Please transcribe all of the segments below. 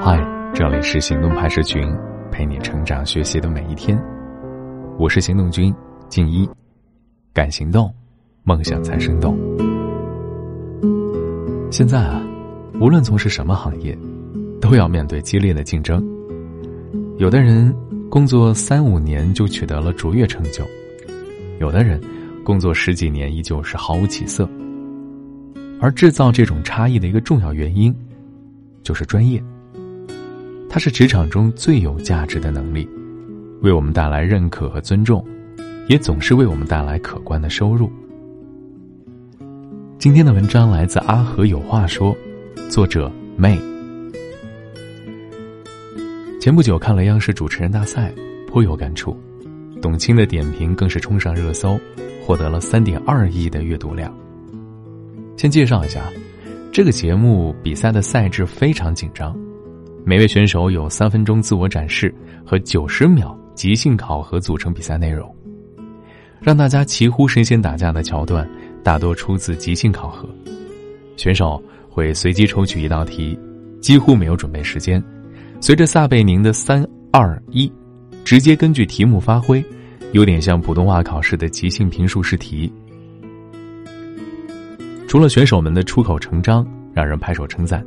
嗨，这里是行动派社群，陪你成长学习的每一天。我是行动君静一，敢行动，梦想才生动。现在啊，无论从事什么行业，都要面对激烈的竞争。有的人工作三五年就取得了卓越成就，有的人工作十几年依旧是毫无起色。而制造这种差异的一个重要原因，就是专业。它是职场中最有价值的能力，为我们带来认可和尊重，也总是为我们带来可观的收入。今天的文章来自阿和有话说，作者 May。前不久看了央视主持人大赛，颇有感触，董卿的点评更是冲上热搜，获得了三点二亿的阅读量。先介绍一下，这个节目比赛的赛制非常紧张，每位选手有三分钟自我展示和九十秒即兴考核组成比赛内容，让大家齐呼神仙打架的桥段大多出自即兴考核。选手会随机抽取一道题，几乎没有准备时间，随着撒贝宁的三二一，直接根据题目发挥，有点像普通话考试的即兴评述试题。除了选手们的出口成章，让人拍手称赞，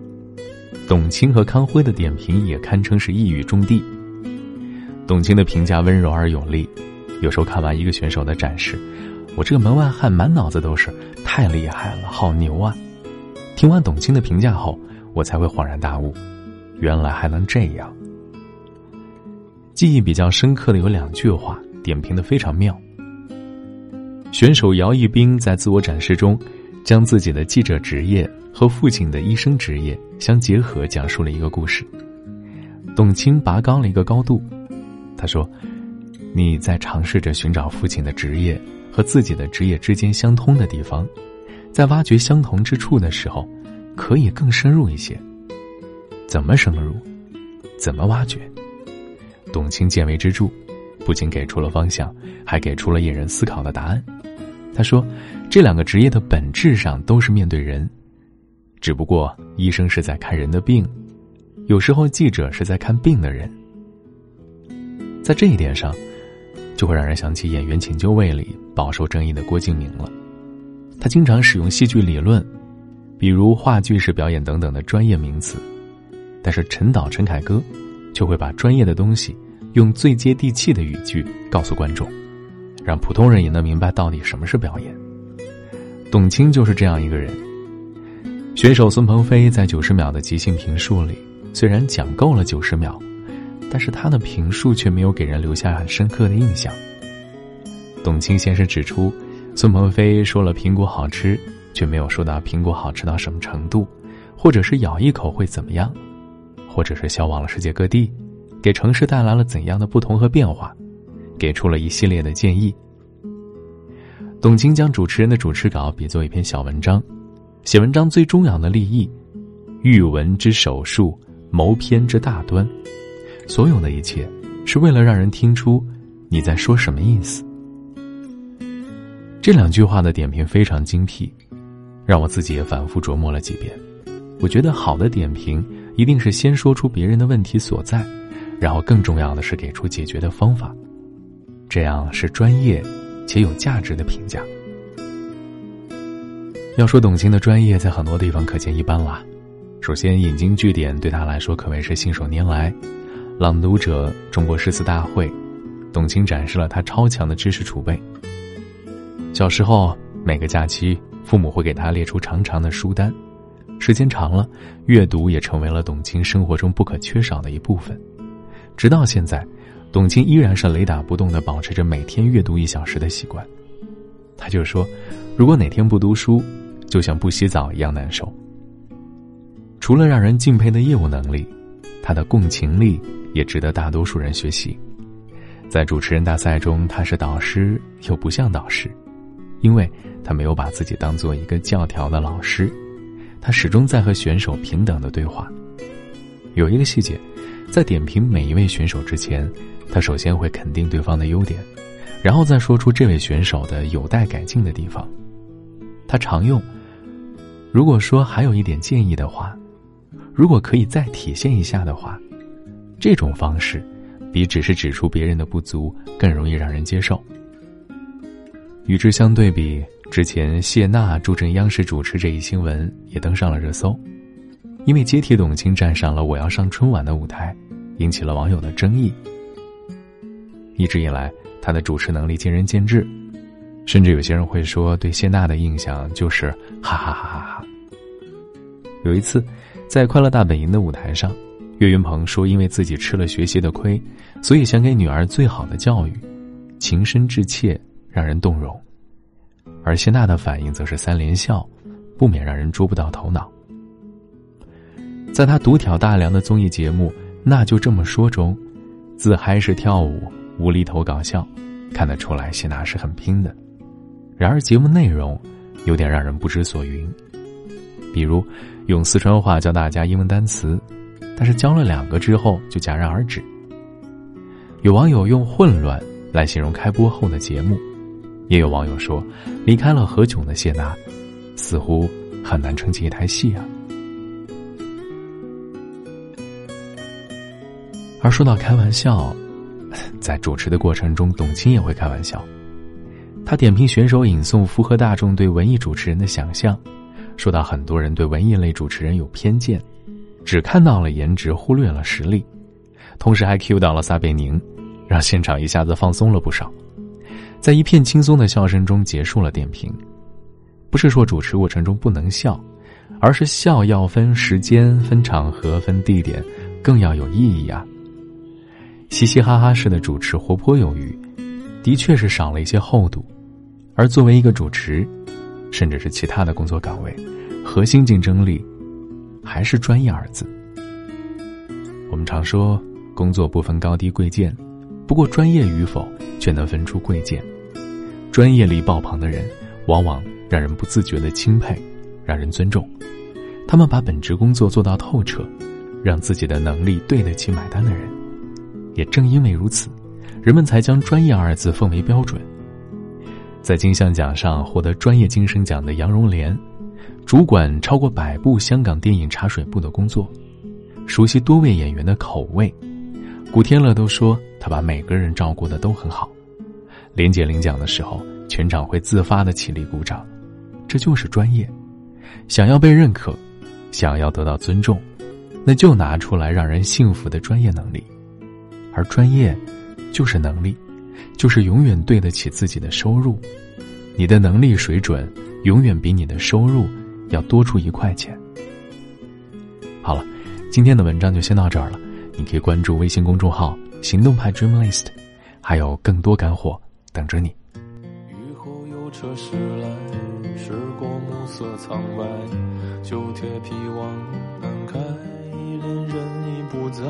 董卿和康辉的点评也堪称是一语中的。董卿的评价温柔而有力，有时候看完一个选手的展示，我这个门外汉满脑子都是太厉害了，好牛啊！听完董卿的评价后，我才会恍然大悟，原来还能这样。记忆比较深刻的有两句话，点评的非常妙。选手姚一冰在自我展示中。将自己的记者职业和父亲的医生职业相结合，讲述了一个故事。董卿拔高了一个高度，他说：“你在尝试着寻找父亲的职业和自己的职业之间相通的地方，在挖掘相同之处的时候，可以更深入一些。怎么深入？怎么挖掘？”董卿见微知著，不仅给出了方向，还给出了引人思考的答案。他说：“这两个职业的本质上都是面对人，只不过医生是在看人的病，有时候记者是在看病的人。在这一点上，就会让人想起演员请就位里饱受争议的郭敬明了。他经常使用戏剧理论，比如话剧式表演等等的专业名词，但是陈导陈凯歌就会把专业的东西用最接地气的语句告诉观众。”让普通人也能明白到底什么是表演。董卿就是这样一个人。选手孙鹏飞在九十秒的即兴评述里，虽然讲够了九十秒，但是他的评述却没有给人留下很深刻的印象。董卿先是指出，孙鹏飞说了苹果好吃，却没有说到苹果好吃到什么程度，或者是咬一口会怎么样，或者是销往了世界各地，给城市带来了怎样的不同和变化。给出了一系列的建议。董卿将主持人的主持稿比作一篇小文章，写文章最重要的立意，欲闻之手术，谋篇之大端，所有的一切是为了让人听出你在说什么意思。这两句话的点评非常精辟，让我自己也反复琢磨了几遍。我觉得好的点评一定是先说出别人的问题所在，然后更重要的是给出解决的方法。这样是专业且有价值的评价。要说董卿的专业，在很多地方可见一斑啦。首先，引经据典对她来说可谓是信手拈来。朗读者、中国诗词大会，董卿展示了她超强的知识储备。小时候，每个假期，父母会给她列出长长的书单，时间长了，阅读也成为了董卿生活中不可缺少的一部分。直到现在。董卿依然是雷打不动的保持着每天阅读一小时的习惯。他就说：“如果哪天不读书，就像不洗澡一样难受。”除了让人敬佩的业务能力，他的共情力也值得大多数人学习。在主持人大赛中，他是导师又不像导师，因为他没有把自己当做一个教条的老师，他始终在和选手平等的对话。有一个细节，在点评每一位选手之前。他首先会肯定对方的优点，然后再说出这位选手的有待改进的地方。他常用：“如果说还有一点建议的话，如果可以再体现一下的话，这种方式比只是指出别人的不足更容易让人接受。与之相对比，之前谢娜助阵央视主持这一新闻也登上了热搜，因为接替董卿站上了《我要上春晚》的舞台，引起了网友的争议。一直以来，她的主持能力见仁见智，甚至有些人会说，对谢娜的印象就是哈哈哈哈哈。有一次，在《快乐大本营》的舞台上，岳云鹏说：“因为自己吃了学习的亏，所以想给女儿最好的教育，情深至切，让人动容。”而谢娜的反应则是三连笑，不免让人捉不到头脑。在他独挑大梁的综艺节目《那就这么说》中，自嗨式跳舞，无厘头搞笑，看得出来谢娜是很拼的。然而节目内容有点让人不知所云，比如用四川话教大家英文单词，但是教了两个之后就戛然而止。有网友用混乱来形容开播后的节目。也有网友说，离开了何炅的谢娜，似乎很难撑起一台戏啊。而说到开玩笑，在主持的过程中，董卿也会开玩笑。他点评选手引诵，符合大众对文艺主持人的想象，说到很多人对文艺类主持人有偏见，只看到了颜值，忽略了实力，同时还 Q 到了撒贝宁，让现场一下子放松了不少。在一片轻松的笑声中结束了点评，不是说主持过程中不能笑，而是笑要分时间、分场合、分地点，更要有意义啊。嘻嘻哈哈式的主持活泼有余，的确是少了一些厚度。而作为一个主持，甚至是其他的工作岗位，核心竞争力还是专业二字。我们常说工作不分高低贵贱。不过，专业与否却能分出贵贱。专业力爆棚的人，往往让人不自觉的钦佩，让人尊重。他们把本职工作做到透彻，让自己的能力对得起买单的人。也正因为如此，人们才将“专业”二字奉为标准。在金像奖上获得专业精神奖的杨荣莲，主管超过百部香港电影茶水部的工作，熟悉多位演员的口味。古天乐都说。他把每个人照顾的都很好，连姐领奖的时候，全场会自发的起立鼓掌，这就是专业。想要被认可，想要得到尊重，那就拿出来让人信服的专业能力。而专业，就是能力，就是永远对得起自己的收入。你的能力水准，永远比你的收入要多出一块钱。好了，今天的文章就先到这儿了，你可以关注微信公众号。行动派 Dream List，还有更多干货等着你。雨后有车驶来，驶过暮色苍白，旧铁皮往南开，恋人已不在，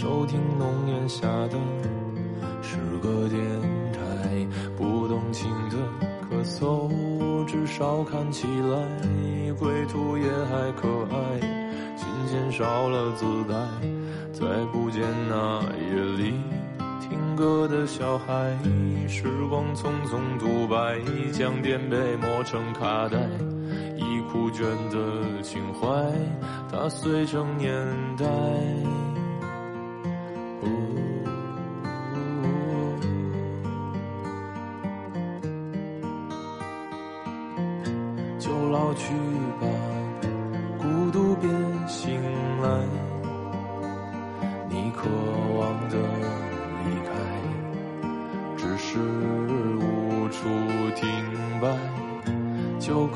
收听浓烟下的诗歌电台，不动情的咳嗽，至少看起来归途也还可爱，琴弦少了姿态。再不见那夜里听歌的小孩，时光匆匆独白，将颠沛磨成卡带，已枯卷的情怀，踏碎成年代。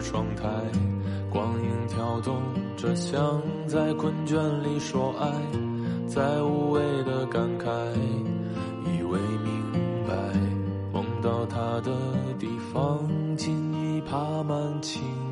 窗台，光影跳动着，像在困倦里说爱，在无谓的感慨，以为明白，梦到他的地方，尽已爬满青。